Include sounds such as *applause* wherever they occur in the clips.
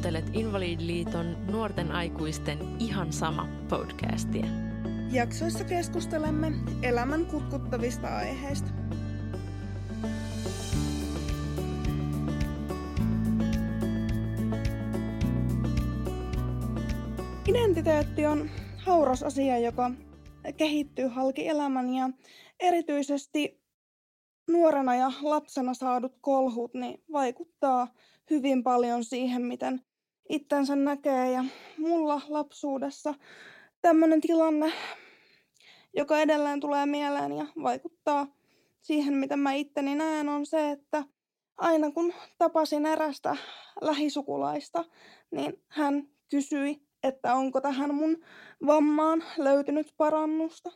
kuuntelet Invalidiliiton nuorten aikuisten ihan sama podcastia. Jaksoissa keskustelemme elämän kutkuttavista aiheista. Identiteetti on hauras asia, joka kehittyy halki elämän ja erityisesti nuorena ja lapsena saadut kolhut niin vaikuttaa hyvin paljon siihen, miten itsensä näkee. Ja mulla lapsuudessa tämmöinen tilanne, joka edelleen tulee mieleen ja vaikuttaa siihen, miten mä itteni näen, on se, että aina kun tapasin erästä lähisukulaista, niin hän kysyi, että onko tähän mun vammaan löytynyt parannusta.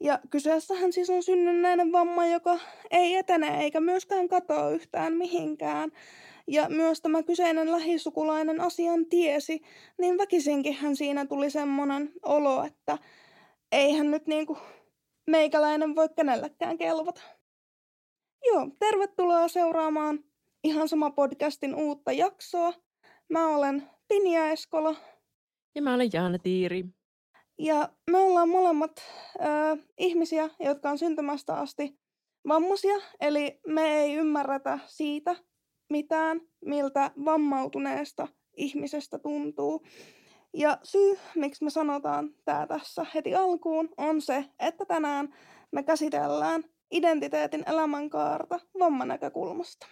Ja kyseessähän siis on synnynnäinen vamma, joka ei etene eikä myöskään katoa yhtään mihinkään. Ja myös tämä kyseinen lähisukulainen asian tiesi, niin väkisinkin hän siinä tuli semmoinen olo, että eihän nyt niinku meikäläinen voi kenellekään kelvata. Joo, tervetuloa seuraamaan ihan sama podcastin uutta jaksoa. Mä olen Pinja Eskola. Ja mä olen Jaana Tiiri. Ja me ollaan molemmat äh, ihmisiä, jotka on syntymästä asti vammaisia, eli me ei ymmärretä siitä mitään, miltä vammautuneesta ihmisestä tuntuu. Ja syy, miksi me sanotaan tämä tässä heti alkuun, on se, että tänään me käsitellään identiteetin elämänkaarta vammanäkökulmasta.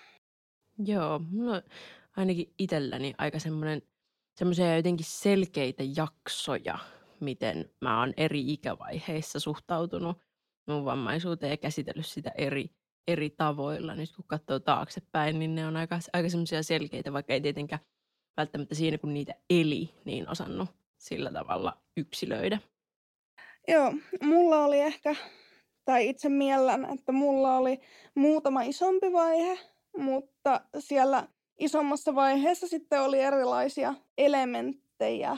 Joo, mulla on ainakin itselläni aika semmoinen semmoisia jotenkin selkeitä jaksoja, miten mä oon eri ikävaiheissa suhtautunut mun vammaisuuteen ja käsitellyt sitä eri, eri tavoilla. Nyt kun katsoo taaksepäin, niin ne on aika, aika semmoisia selkeitä, vaikka ei tietenkään välttämättä siinä, kun niitä eli, niin osannut sillä tavalla yksilöidä. Joo, mulla oli ehkä, tai itse miellän, että mulla oli muutama isompi vaihe, mutta siellä isommassa vaiheessa sitten oli erilaisia elementtejä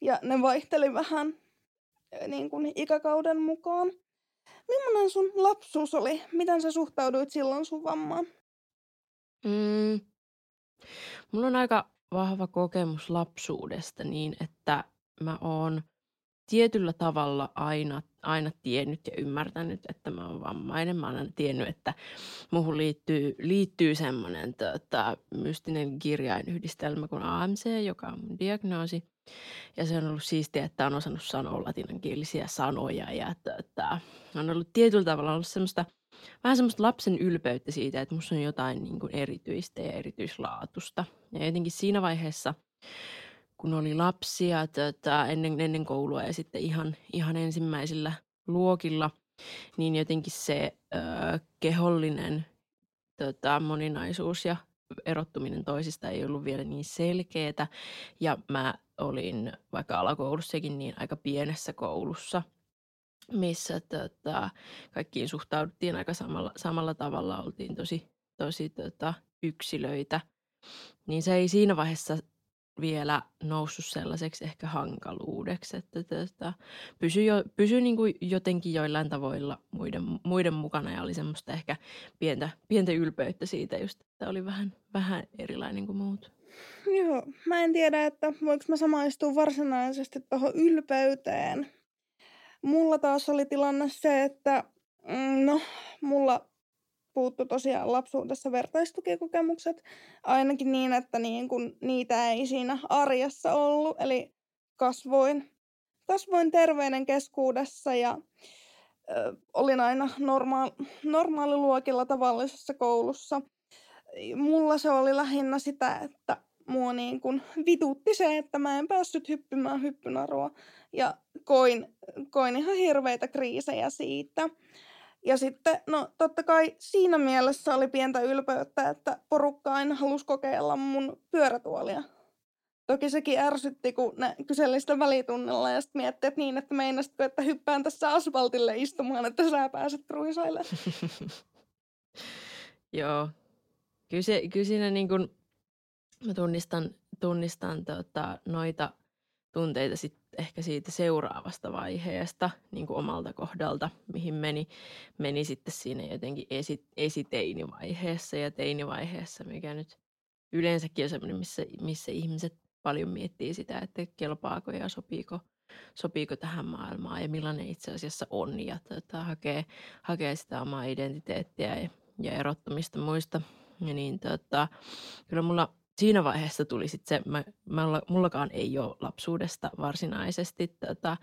ja ne vaihteli vähän niin kuin ikäkauden mukaan. Millainen sun lapsuus oli? Miten sä suhtauduit silloin sun vammaan? Mm. Mulla on aika vahva kokemus lapsuudesta niin, että mä oon tietyllä tavalla aina, aina tiennyt ja ymmärtänyt, että mä oon vammainen. Mä oon aina tiennyt, että muuhun liittyy, liittyy semmoinen tota, mystinen kirjainyhdistelmä kuin AMC, joka on mun diagnoosi. Ja se on ollut siistiä, että on osannut sanoa latinankielisiä sanoja ja tota, on ollut tietyllä tavalla ollut semmoista, vähän semmoista lapsen ylpeyttä siitä, että musta on jotain niin kuin erityistä ja erityislaatusta. Ja jotenkin siinä vaiheessa kun oli lapsia tota, ennen, ennen koulua ja sitten ihan, ihan ensimmäisillä luokilla, niin jotenkin se ö, kehollinen tota, moninaisuus ja erottuminen toisista ei ollut vielä niin selkeää. Ja mä olin vaikka alakoulussakin niin aika pienessä koulussa, missä tota, kaikkiin suhtauduttiin aika samalla, samalla tavalla, oltiin tosi, tosi tota, yksilöitä. Niin se ei siinä vaiheessa vielä noussut sellaiseksi ehkä hankaluudeksi, että tota, pysyi, jo, pysyi niin kuin jotenkin joillain tavoilla muiden, muiden mukana ja oli semmoista ehkä pientä, pientä ylpeyttä siitä just, että oli vähän, vähän erilainen kuin muut. *laughs* Joo, mä en tiedä, että voiko mä samaistua varsinaisesti tuohon ylpeyteen. Mulla taas oli tilanne se, että mm, no, mulla puuttu tosiaan lapsuudessa vertaistukikokemukset, ainakin niin, että niin kun niitä ei siinä arjessa ollut, eli kasvoin, kasvoin terveyden keskuudessa ja ö, olin aina normaal, normaaliluokilla tavallisessa koulussa. Mulla se oli lähinnä sitä, että mua niin kun vitutti se, että mä en päässyt hyppymään hyppynarua ja koin, koin ihan hirveitä kriisejä siitä. Ja sitten, no totta kai siinä mielessä oli pientä ylpeyttä, että porukka aina halusi kokeilla mun pyörätuolia. Toki sekin ärsytti, kun ne kyseli sitä välitunnilla ja sitten mietti, että niin, että meinasitko, että hyppään tässä asfaltille istumaan, että sä pääset ruisaille. *laughs* Joo. Kyllä, se, kyllä siinä niin kuin, mä tunnistan, tunnistan tota, noita tunteita sit ehkä siitä seuraavasta vaiheesta niin kuin omalta kohdalta, mihin meni, meni sitten siinä jotenkin esi, esiteinivaiheessa ja teinivaiheessa, mikä nyt yleensäkin on semmoinen, missä, missä ihmiset paljon miettii sitä, että kelpaako ja sopiiko, sopiiko tähän maailmaan ja millainen itse asiassa on ja tota, hakee, hakee sitä omaa identiteettiä ja, ja erottumista muista. Ja niin tota, kyllä mulla siinä vaiheessa tuli sitten se, mä, mä, mullakaan ei ole lapsuudesta varsinaisesti tota,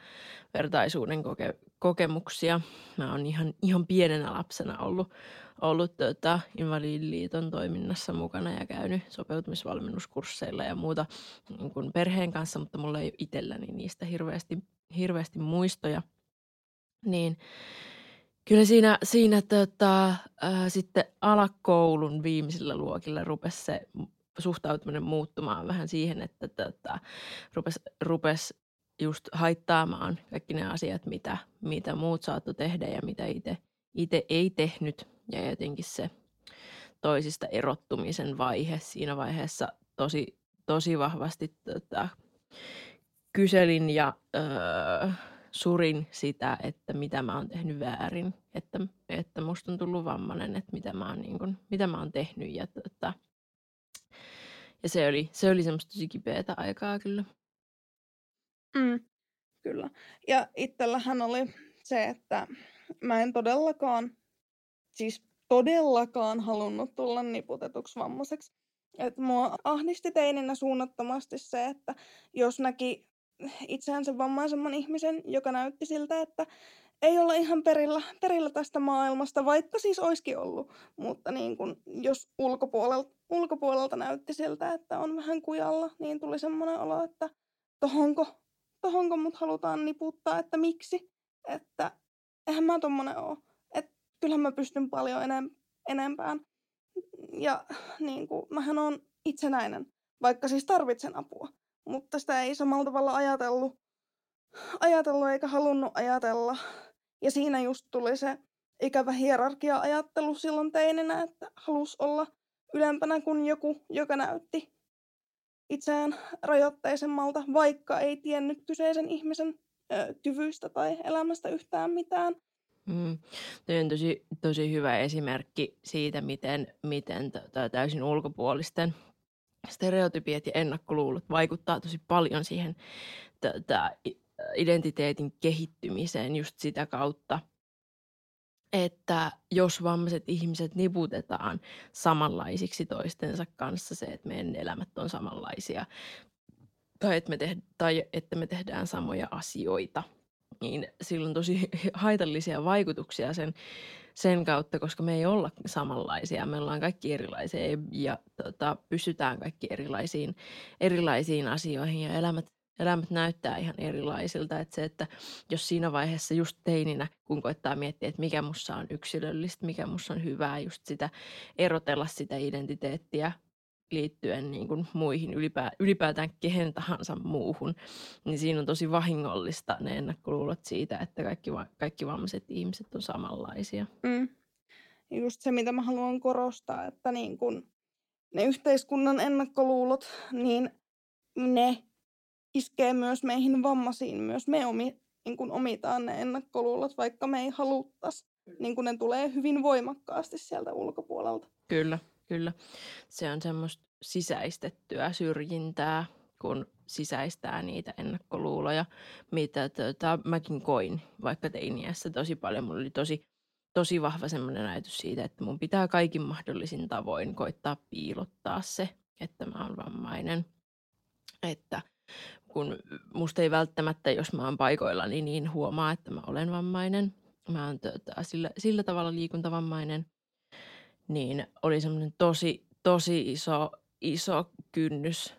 vertaisuuden koke, kokemuksia. Mä oon ihan, ihan pienenä lapsena ollut, ollut tota, Invalidiliiton toiminnassa mukana ja käynyt sopeutumisvalmennuskursseilla ja muuta niin kuin perheen kanssa, mutta mulla ei ole itselläni niistä hirveästi, hirveästi muistoja. Niin Kyllä siinä, siinä tota, äh, sitten alakoulun viimeisillä luokilla rupesi se suhtautuminen muuttumaan vähän siihen, että tota, rupesi rupes just haittaamaan kaikki ne asiat, mitä, mitä muut saattu tehdä ja mitä itse ei tehnyt. Ja jotenkin se toisista erottumisen vaihe siinä vaiheessa tosi, tosi vahvasti tota, kyselin ja öö, surin sitä, että mitä mä oon tehnyt väärin, että, että musta on tullut vammainen, että mitä mä oon, niin kun, mitä mä oon tehnyt ja tota, ja se oli, se oli semmoista tosi kipeätä aikaa kyllä. Mm, kyllä. Ja itsellähän oli se, että mä en todellakaan, siis todellakaan halunnut tulla niputetuksi vammaiseksi. Et mua ahdisti teininä suunnattomasti se, että jos näki itseänsä vammaisemman ihmisen, joka näytti siltä, että ei olla ihan perillä, perillä tästä maailmasta, vaikka siis olisikin ollut. Mutta niin kun, jos ulkopuolelta, ulkopuolelta näytti siltä, että on vähän kujalla, niin tuli semmoinen olo, että tohonko, tohonko mut halutaan niputtaa, että miksi. Että eihän mä tommonen oo. Että kyllähän mä pystyn paljon enem, enempään. Ja niin kuin, mähän on itsenäinen, vaikka siis tarvitsen apua. Mutta sitä ei samalla tavalla ajatellut, ajatellut eikä halunnut ajatella. Ja siinä just tuli se ikävä hierarkia-ajattelu silloin teininä, että halusi olla ylempänä kuin joku, joka näytti itseään rajoitteisemmalta, vaikka ei tiennyt kyseisen ihmisen ö, kyvyistä tai elämästä yhtään mitään. Mm. Tämä on tosi, tosi hyvä esimerkki siitä, miten, miten tota, täysin ulkopuolisten stereotypiat ja ennakkoluulot vaikuttaa tosi paljon siihen tota, identiteetin kehittymiseen just sitä kautta, että jos vammaiset ihmiset niputetaan samanlaisiksi toistensa kanssa, se, että meidän elämät on samanlaisia, tai että me, te- tai että me tehdään samoja asioita, niin sillä on tosi *laughs* haitallisia vaikutuksia sen, sen kautta, koska me ei olla samanlaisia. Me ollaan kaikki erilaisia ja tota, pystytään kaikki erilaisiin, erilaisiin asioihin ja elämät elämät näyttää ihan erilaisilta. Että se, että jos siinä vaiheessa just teininä, kun koittaa miettiä, että mikä mussa on yksilöllistä, mikä mussa on hyvää, just sitä erotella sitä identiteettiä liittyen niin kuin muihin, ylipä, ylipäätään kehen tahansa muuhun, niin siinä on tosi vahingollista ne ennakkoluulot siitä, että kaikki, kaikki vammaiset ihmiset on samanlaisia. Mm. Just se, mitä mä haluan korostaa, että niin kun ne yhteiskunnan ennakkoluulot, niin ne iskee myös meihin vammaisiin. Myös me omi, niin kuin omitaan ne ennakkoluulot, vaikka me ei haluttaisi. Niin kuin ne tulee hyvin voimakkaasti sieltä ulkopuolelta. Kyllä, kyllä. Se on semmoista sisäistettyä syrjintää, kun sisäistää niitä ennakkoluuloja, mitä tota, mäkin koin vaikka teiniässä tosi paljon. Mulla oli tosi, tosi vahva semmoinen ajatus siitä, että mun pitää kaikin mahdollisin tavoin koittaa piilottaa se, että mä oon vammainen. Että kun musta ei välttämättä, jos mä oon paikoilla, niin, huomaa, että mä olen vammainen. Mä oon tota, sillä, sillä tavalla liikuntavammainen. Niin oli semmoinen tosi, tosi iso, iso kynnys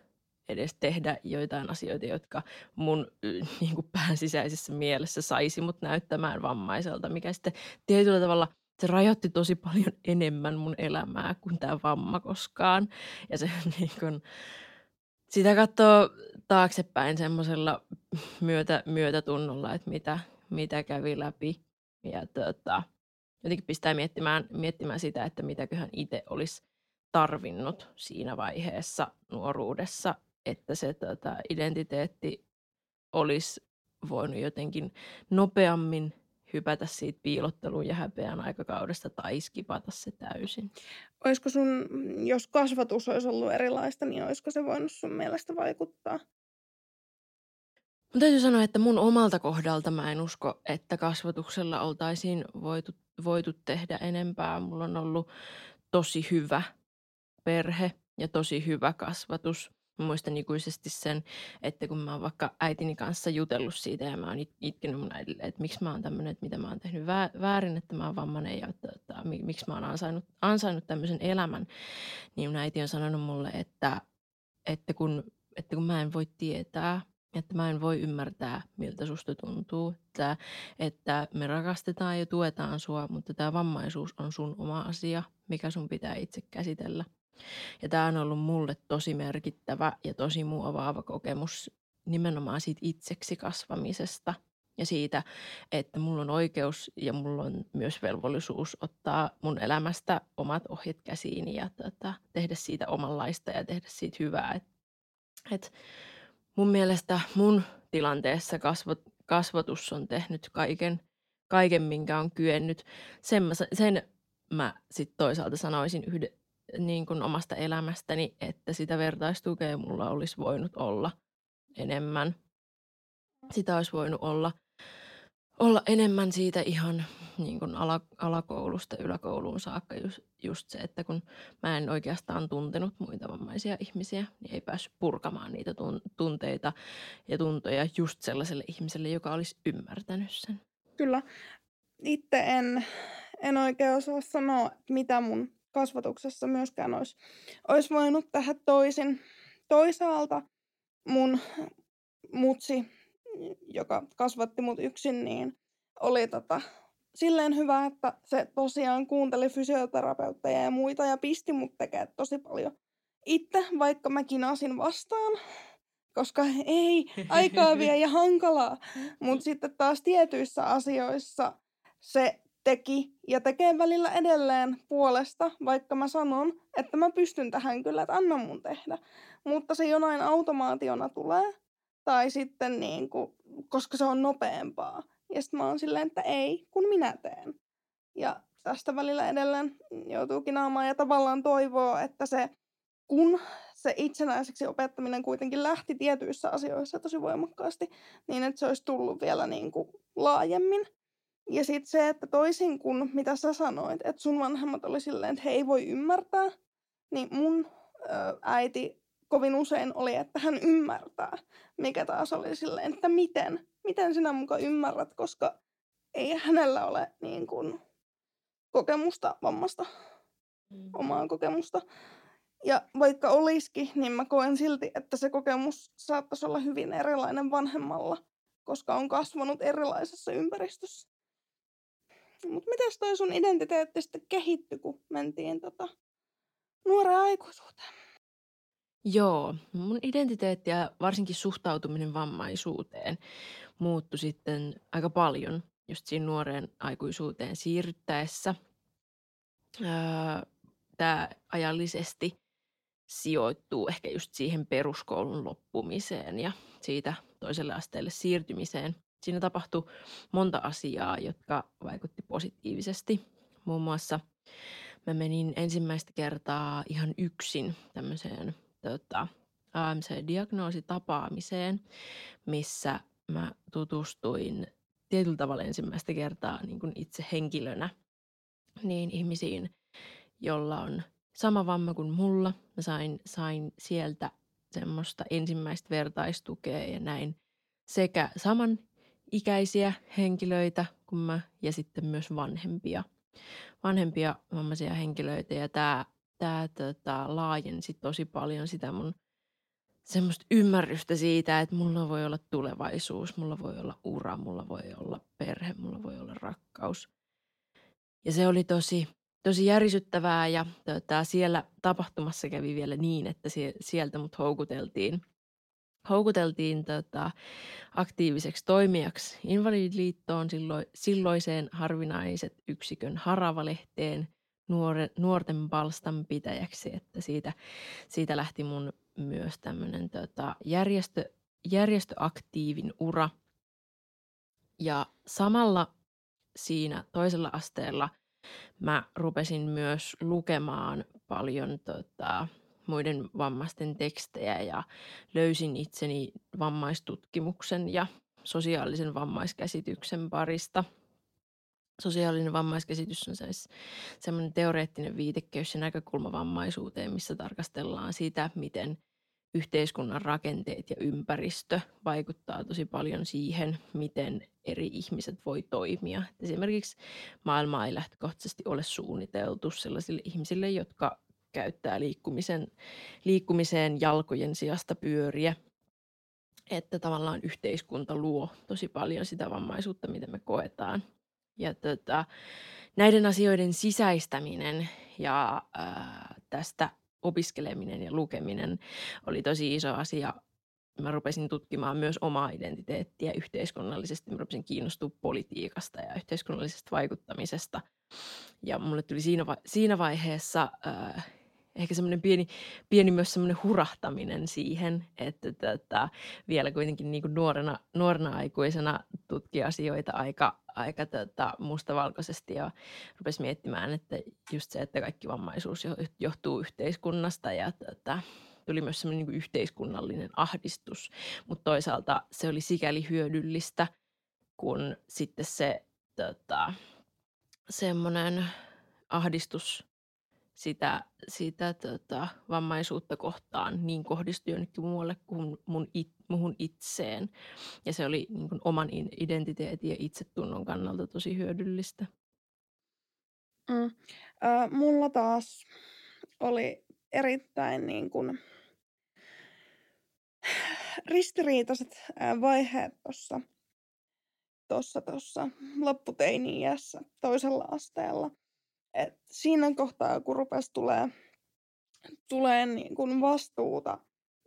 edes tehdä joitain asioita, jotka mun *laughs* niin kuin pään sisäisessä mielessä saisi mut näyttämään vammaiselta, mikä sitten tietyllä tavalla se rajoitti tosi paljon enemmän mun elämää kuin tämä vamma koskaan. Ja se *laughs* niin kuin, sitä katsoo taaksepäin semmoisella myötä, myötätunnolla, että mitä, mitä kävi läpi. Ja tota, jotenkin pistää miettimään, miettimään sitä, että mitäköhän itse olisi tarvinnut siinä vaiheessa nuoruudessa, että se tota, identiteetti olisi voinut jotenkin nopeammin hypätä siitä piilottelun ja häpeän aikakaudesta tai skipata se täysin. Olisiko sun, jos kasvatus olisi ollut erilaista, niin olisiko se voinut sun mielestä vaikuttaa? Mun täytyy sanoa, että mun omalta kohdalta mä en usko, että kasvatuksella oltaisiin voitu, voitu tehdä enempää. Mulla on ollut tosi hyvä perhe ja tosi hyvä kasvatus. Mä muistan ikuisesti sen, että kun mä oon vaikka äitini kanssa jutellut siitä ja mä oon itkenyt mun äidille, että miksi mä oon tämmöinen, että mitä mä oon tehnyt väärin, että mä oon vammainen ja että, että, miksi mä oon ansainnut, ansainnut tämmöisen elämän, niin mun äiti on sanonut mulle, että, että, kun, että kun mä en voi tietää, että mä en voi ymmärtää, miltä susta tuntuu, että, että me rakastetaan ja tuetaan sua, mutta tämä vammaisuus on sun oma asia, mikä sun pitää itse käsitellä. Ja tämä on ollut mulle tosi merkittävä ja tosi muovaava kokemus nimenomaan siitä itseksi kasvamisesta ja siitä, että mulla on oikeus ja mulla on myös velvollisuus ottaa mun elämästä omat ohjet käsiin ja tota, tehdä siitä omanlaista ja tehdä siitä hyvää. Et, et mun mielestä mun tilanteessa kasvot, kasvatus on tehnyt kaiken, kaiken minkä on kyennyt. Sen mä, sen mä sitten toisaalta sanoisin yhde, niin kuin omasta elämästäni, että sitä vertaistukea mulla olisi voinut olla enemmän. Sitä olisi voinut olla, olla enemmän siitä ihan niin kuin ala, alakoulusta yläkouluun saakka just, just se, että kun mä en oikeastaan tuntenut muita vammaisia ihmisiä, niin ei päässyt purkamaan niitä tunteita ja tuntoja just sellaiselle ihmiselle, joka olisi ymmärtänyt sen. Kyllä. Itse en, en oikein osaa sanoa, mitä mun kasvatuksessa myöskään olisi, olisi voinut tehdä toisin. Toisaalta mun mutsi, joka kasvatti mut yksin, niin oli tota, silleen hyvä, että se tosiaan kuunteli fysioterapeutteja ja muita ja pisti mut tekemään tosi paljon itse, vaikka mäkin asin vastaan, koska ei, aikaa vie *laughs* ja hankalaa. Mutta sitten taas tietyissä asioissa se teki ja tekee välillä edelleen puolesta, vaikka mä sanon, että mä pystyn tähän kyllä, että anna mun tehdä. Mutta se jonain automaationa tulee, tai sitten niin kuin, koska se on nopeampaa. Ja sitten mä oon silleen, että ei, kun minä teen. Ja tästä välillä edelleen joutuu kinaamaan ja tavallaan toivoo, että se, kun se itsenäiseksi opettaminen kuitenkin lähti tietyissä asioissa tosi voimakkaasti, niin että se olisi tullut vielä niin kuin laajemmin. Ja sitten se, että toisin kuin mitä sä sanoit, että sun vanhemmat oli silleen, että he ei voi ymmärtää, niin mun ö, äiti kovin usein oli, että hän ymmärtää, mikä taas oli silleen, että miten, miten sinä muka ymmärrät, koska ei hänellä ole niin kuin, kokemusta vammasta, mm. omaa kokemusta. Ja vaikka olisikin, niin mä koen silti, että se kokemus saattaisi olla hyvin erilainen vanhemmalla, koska on kasvanut erilaisessa ympäristössä. Mutta miten toi sun identiteetti sitten kehittyi, kun mentiin tota nuoreen aikuisuuteen? Joo, mun identiteetti ja varsinkin suhtautuminen vammaisuuteen muuttui sitten aika paljon just siinä nuoreen aikuisuuteen siirryttäessä. Öö, Tämä ajallisesti sijoittuu ehkä just siihen peruskoulun loppumiseen ja siitä toiselle asteelle siirtymiseen siinä tapahtui monta asiaa, jotka vaikutti positiivisesti. Muun muassa mä menin ensimmäistä kertaa ihan yksin tämmöiseen tota, AMC-diagnoositapaamiseen, missä mä tutustuin tietyllä tavalla ensimmäistä kertaa niin kuin itse henkilönä niin ihmisiin, jolla on sama vamma kuin mulla. Mä sain, sain sieltä semmoista ensimmäistä vertaistukea ja näin sekä saman ikäisiä henkilöitä kuin mä ja sitten myös vanhempia, vanhempia vammaisia henkilöitä ja tämä tää, tota, laajensi tosi paljon sitä mun semmoista ymmärrystä siitä, että mulla voi olla tulevaisuus, mulla voi olla ura, mulla voi olla perhe, mulla voi olla rakkaus. Ja se oli tosi, tosi järisyttävää ja tota, siellä tapahtumassa kävi vielä niin, että sieltä mut houkuteltiin – houkuteltiin tota, aktiiviseksi toimijaksi Invalidiliittoon sillo, silloiseen harvinaiset yksikön Haravalehteen nuore, nuorten palstan pitäjäksi, että siitä, siitä lähti mun myös tämmöinen tota, järjestö, järjestöaktiivin ura. Ja samalla siinä toisella asteella mä rupesin myös lukemaan paljon tota, muiden vammaisten tekstejä ja löysin itseni vammaistutkimuksen ja sosiaalisen vammaiskäsityksen parista. Sosiaalinen vammaiskäsitys on siis semmoinen teoreettinen viitekeys ja näkökulma vammaisuuteen, missä tarkastellaan sitä, miten yhteiskunnan rakenteet ja ympäristö vaikuttaa tosi paljon siihen, miten eri ihmiset voi toimia. Esimerkiksi maailma ei lähtökohtaisesti ole suunniteltu sellaisille ihmisille, jotka käyttää liikkumisen, liikkumiseen jalkojen sijasta pyöriä. Että tavallaan yhteiskunta luo tosi paljon sitä vammaisuutta, mitä me koetaan. Ja tota, näiden asioiden sisäistäminen ja ää, tästä opiskeleminen ja lukeminen oli tosi iso asia. Mä rupesin tutkimaan myös omaa identiteettiä yhteiskunnallisesti. Mä rupesin kiinnostua politiikasta ja yhteiskunnallisesta vaikuttamisesta. Ja mulle tuli siinä, va- siinä vaiheessa äh, ehkä semmoinen pieni, pieni myös semmoinen hurahtaminen siihen, että tätä, vielä kuitenkin niin kuin nuorena, nuorena aikuisena tutki asioita aika, aika tätä, mustavalkoisesti ja rupesi miettimään, että just se, että kaikki vammaisuus johtuu yhteiskunnasta ja tätä, tuli myös semmoinen niin yhteiskunnallinen ahdistus, mutta toisaalta se oli sikäli hyödyllistä, kun sitten se tota, semmoinen ahdistus sitä, sitä tota, vammaisuutta kohtaan niin kohdistui jonnekin muualle kuin mun it, muhun itseen. Ja se oli niin kuin, oman identiteetin ja itsetunnon kannalta tosi hyödyllistä. Mm. Äh, mulla taas oli erittäin niin kuin, ristiriitaiset vaiheet tuossa tossa, tossa lopputeini-iässä toisella asteella. Et siinä kohtaa, kun rupesi tulee, tulee niin kuin vastuuta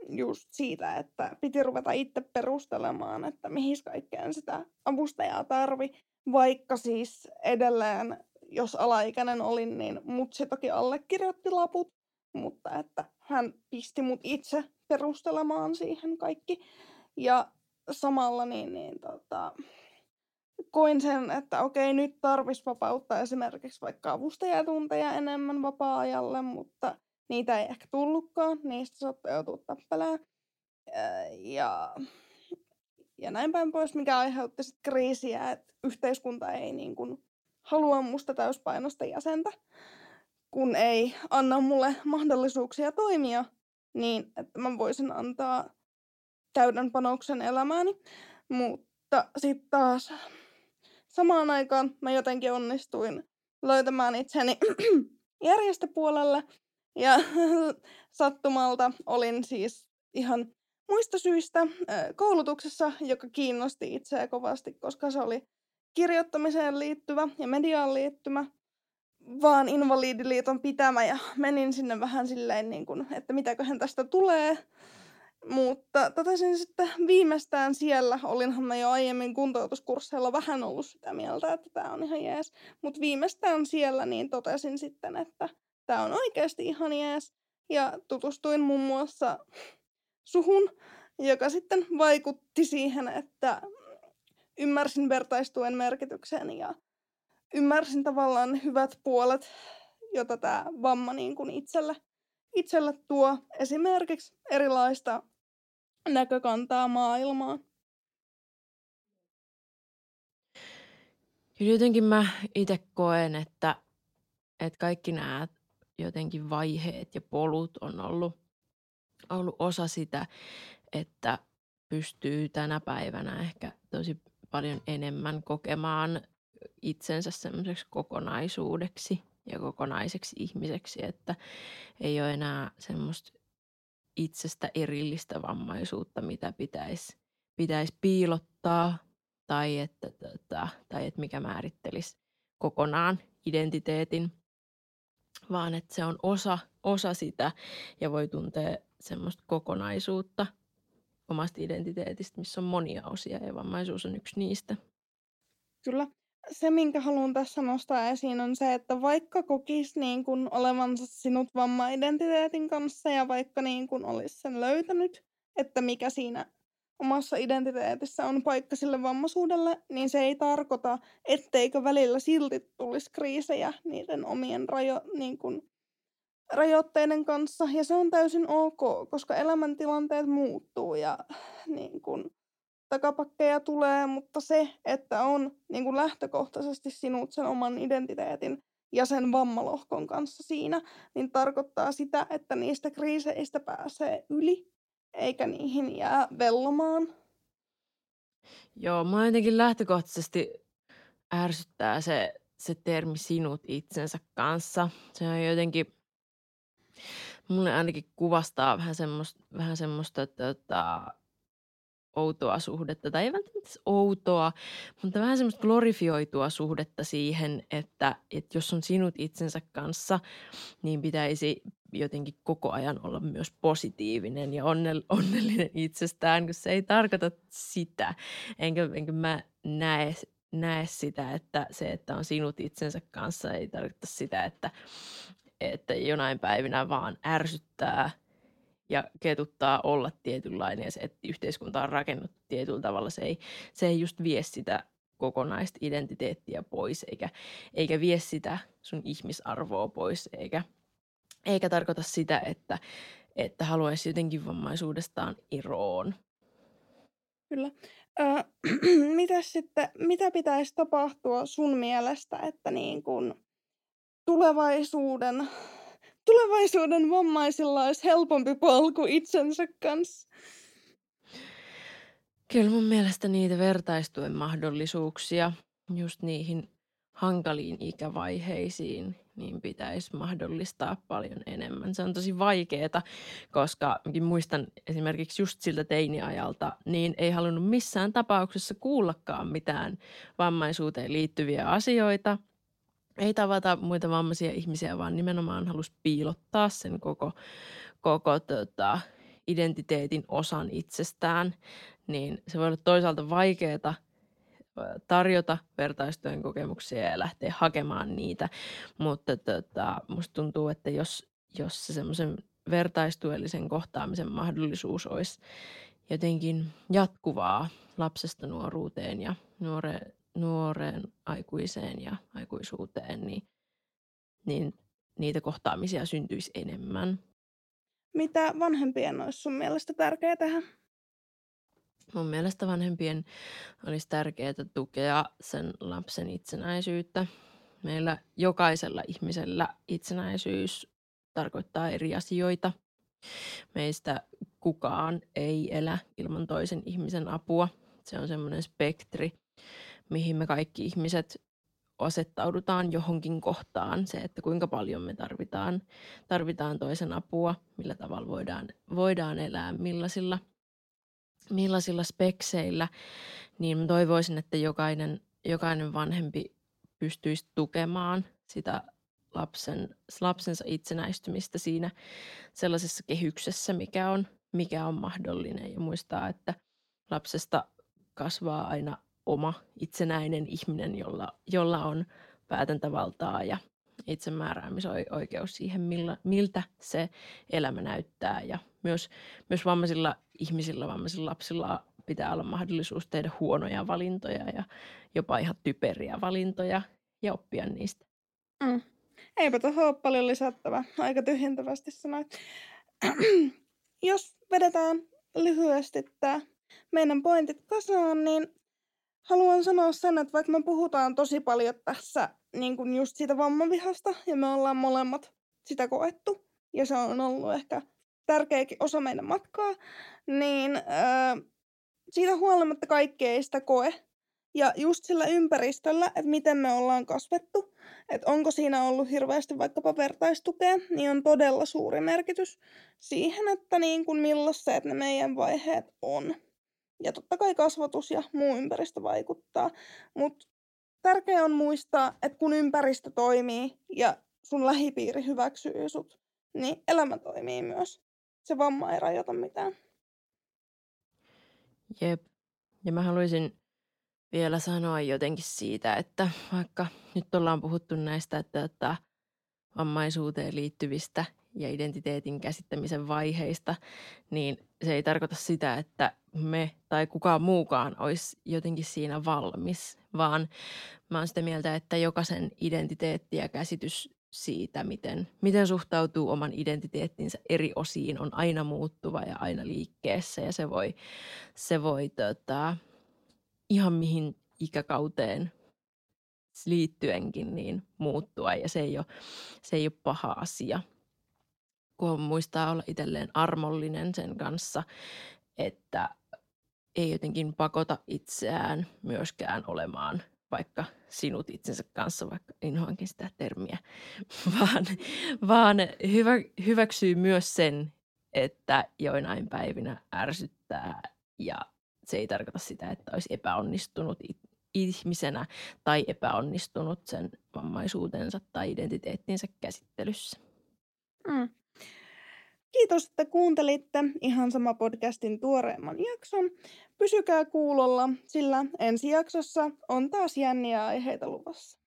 just siitä, että piti ruveta itse perustelemaan, että mihin kaikkeen sitä avustajaa tarvi, vaikka siis edelleen, jos alaikäinen olin, niin mut se toki allekirjoitti laput, mutta että hän pisti mut itse perustelemaan siihen kaikki. Ja samalla niin, niin tota, koin sen, että okei, nyt tarvitsisi vapauttaa esimerkiksi vaikka avustajatunteja enemmän vapaa-ajalle, mutta niitä ei ehkä tullutkaan, niistä saattoi joutua tappeleen. Ja, ja näin päin pois, mikä aiheutti sitten kriisiä, että yhteiskunta ei niin kuin halua musta täyspainosta jäsentä, kun ei anna mulle mahdollisuuksia toimia niin, että mä voisin antaa täyden panoksen elämääni. Mutta sitten taas samaan aikaan mä jotenkin onnistuin löytämään itseni *clears throat* järjestöpuolelle. Ja *laughs* sattumalta olin siis ihan muista syistä koulutuksessa, joka kiinnosti itseä kovasti, koska se oli kirjoittamiseen liittyvä ja mediaan liittymä, vaan Invalidiliiton pitämä ja menin sinne vähän silleen, niin kuin, että mitäköhän tästä tulee. Mutta totesin sitten viimeistään siellä, olinhan mä jo aiemmin kuntoutuskursseilla vähän ollut sitä mieltä, että tämä on ihan jees. Mutta viimeistään siellä niin totesin sitten, että tämä on oikeasti ihan jees. Ja tutustuin muun muassa suhun, joka sitten vaikutti siihen, että ymmärsin vertaistuen merkityksen ja ymmärsin tavallaan hyvät puolet, jota tämä vamma niin kuin itselle, itselle tuo. Esimerkiksi erilaista näkökantaa maailmaan. Kyllä jotenkin mä itse koen, että, että kaikki nämä jotenkin vaiheet ja polut on ollut, ollut osa sitä, että pystyy tänä päivänä ehkä tosi paljon enemmän kokemaan itsensä semmoiseksi kokonaisuudeksi ja kokonaiseksi ihmiseksi, että ei ole enää semmoista itsestä erillistä vammaisuutta, mitä pitäisi pitäisi piilottaa tai että, tota, tai että mikä määrittelisi kokonaan identiteetin, vaan että se on osa, osa sitä ja voi tuntea semmoista kokonaisuutta omasta identiteetistä, missä on monia osia ja vammaisuus on yksi niistä. Kyllä se, minkä haluan tässä nostaa esiin, on se, että vaikka kokisi niin kuin olevansa sinut vamma-identiteetin kanssa ja vaikka niin kuin olisi sen löytänyt, että mikä siinä omassa identiteetissä on paikka sille vammaisuudelle, niin se ei tarkoita, etteikö välillä silti tulisi kriisejä niiden omien rajo, niin kuin, rajoitteiden kanssa. Ja se on täysin ok, koska elämäntilanteet muuttuu ja niin kuin, takapakkeja tulee, mutta se, että on niin kuin lähtökohtaisesti sinut sen oman identiteetin ja sen vammalohkon kanssa siinä, niin tarkoittaa sitä, että niistä kriiseistä pääsee yli, eikä niihin jää vellomaan. Joo, mä jotenkin lähtökohtaisesti ärsyttää se, se termi sinut itsensä kanssa. Se on jotenkin, mulle ainakin kuvastaa vähän semmoista, vähän semmoista että, että outoa suhdetta, tai ei välttämättä outoa, mutta vähän semmoista glorifioitua suhdetta siihen, että, että jos on sinut itsensä kanssa, niin pitäisi jotenkin koko ajan olla myös positiivinen ja onnellinen itsestään, kun se ei tarkoita sitä. Enkä, enkä mä näe, näe sitä, että se, että on sinut itsensä kanssa, ei tarkoita sitä, että, että jonain päivinä vaan ärsyttää – ja ketuttaa olla tietynlainen ja se, että yhteiskunta on rakennettu tietyllä tavalla, se ei, se ei just vie sitä kokonaista identiteettiä pois, eikä, eikä vie sitä sun ihmisarvoa pois, eikä, eikä tarkoita sitä, että, että haluaisi jotenkin vammaisuudestaan eroon. Kyllä. Ö, *clears throat* mitä sitten, mitä pitäisi tapahtua sun mielestä, että niin kun tulevaisuuden tulevaisuuden vammaisilla olisi helpompi polku itsensä kanssa? Kyllä mun mielestä niitä vertaistuen mahdollisuuksia just niihin hankaliin ikävaiheisiin niin pitäisi mahdollistaa paljon enemmän. Se on tosi vaikeaa, koska muistan esimerkiksi just siltä teiniajalta, niin ei halunnut missään tapauksessa kuullakaan mitään vammaisuuteen liittyviä asioita – ei tavata muita vammaisia ihmisiä, vaan nimenomaan halusi piilottaa sen koko, koko tota, identiteetin osan itsestään, niin se voi olla toisaalta vaikeaa tarjota vertaistyön kokemuksia ja lähteä hakemaan niitä, mutta tota, musta tuntuu, että jos, jos se semmoisen vertaistuellisen kohtaamisen mahdollisuus olisi jotenkin jatkuvaa lapsesta nuoruuteen ja nuore, nuoreen aikuiseen ja aikuisuuteen, niin, niin niitä kohtaamisia syntyisi enemmän. Mitä vanhempien olisi sun mielestä tärkeää tehdä? Mun mielestä vanhempien olisi tärkeää tukea sen lapsen itsenäisyyttä. Meillä jokaisella ihmisellä itsenäisyys tarkoittaa eri asioita. Meistä kukaan ei elä ilman toisen ihmisen apua. Se on semmoinen spektri, mihin me kaikki ihmiset asettaudutaan johonkin kohtaan, se, että kuinka paljon me tarvitaan, tarvitaan toisen apua, millä tavalla voidaan, voidaan elää, millaisilla, millaisilla spekseillä, niin mä toivoisin, että jokainen, jokainen vanhempi pystyisi tukemaan sitä lapsen, lapsensa itsenäistymistä siinä sellaisessa kehyksessä, mikä on, mikä on mahdollinen. Ja muistaa, että lapsesta kasvaa aina oma itsenäinen ihminen, jolla, jolla on päätäntävaltaa ja itsemääräämisoikeus siihen, millä, miltä se elämä näyttää. Ja myös, myös vammaisilla ihmisillä, vammaisilla lapsilla pitää olla mahdollisuus tehdä huonoja valintoja ja jopa ihan typeriä valintoja ja oppia niistä. Mm. Eipä tuohon ole paljon lisättävää. Aika tyhjentävästi sanoit. *clears throat* Jos vedetään lyhyesti tämä meidän pointit kasaan, niin haluan sanoa sen, että vaikka me puhutaan tosi paljon tässä niin kuin just siitä vammavihasta, ja me ollaan molemmat sitä koettu, ja se on ollut ehkä tärkeäkin osa meidän matkaa, niin äh, siitä huolimatta kaikki ei sitä koe. Ja just sillä ympäristöllä, että miten me ollaan kasvettu, että onko siinä ollut hirveästi vaikkapa vertaistukea, niin on todella suuri merkitys siihen, että niin kuin millaiset ne meidän vaiheet on. Ja totta kai kasvatus ja muu ympäristö vaikuttaa. Mutta tärkeää on muistaa, että kun ympäristö toimii ja sun lähipiiri hyväksyy sut, niin elämä toimii myös. Se vamma ei rajoita mitään. Jep. Ja mä haluaisin vielä sanoa jotenkin siitä, että vaikka nyt ollaan puhuttu näistä, että, että vammaisuuteen liittyvistä ja identiteetin käsittämisen vaiheista, niin se ei tarkoita sitä, että me tai kukaan muukaan olisi jotenkin siinä valmis, vaan mä oon sitä mieltä, että jokaisen identiteetti ja käsitys siitä, miten, miten suhtautuu oman identiteettinsä eri osiin, on aina muuttuva ja aina liikkeessä ja se voi, se voi tota, ihan mihin ikäkauteen liittyenkin niin muuttua ja se ei ole, se ei ole paha asia. Kun muistaa olla itselleen armollinen sen kanssa, että ei jotenkin pakota itseään myöskään olemaan vaikka sinut itsensä kanssa, vaikka inhoankin sitä termiä, *laughs* vaan, vaan hyvä, hyväksyy myös sen, että joinain päivinä ärsyttää ja se ei tarkoita sitä, että olisi epäonnistunut ihmisenä tai epäonnistunut sen vammaisuutensa tai identiteettinsä käsittelyssä. Mm. Kiitos, että kuuntelitte Ihan sama podcastin tuoreemman jakson. Pysykää kuulolla, sillä ensi jaksossa on taas jänniä aiheita luvassa.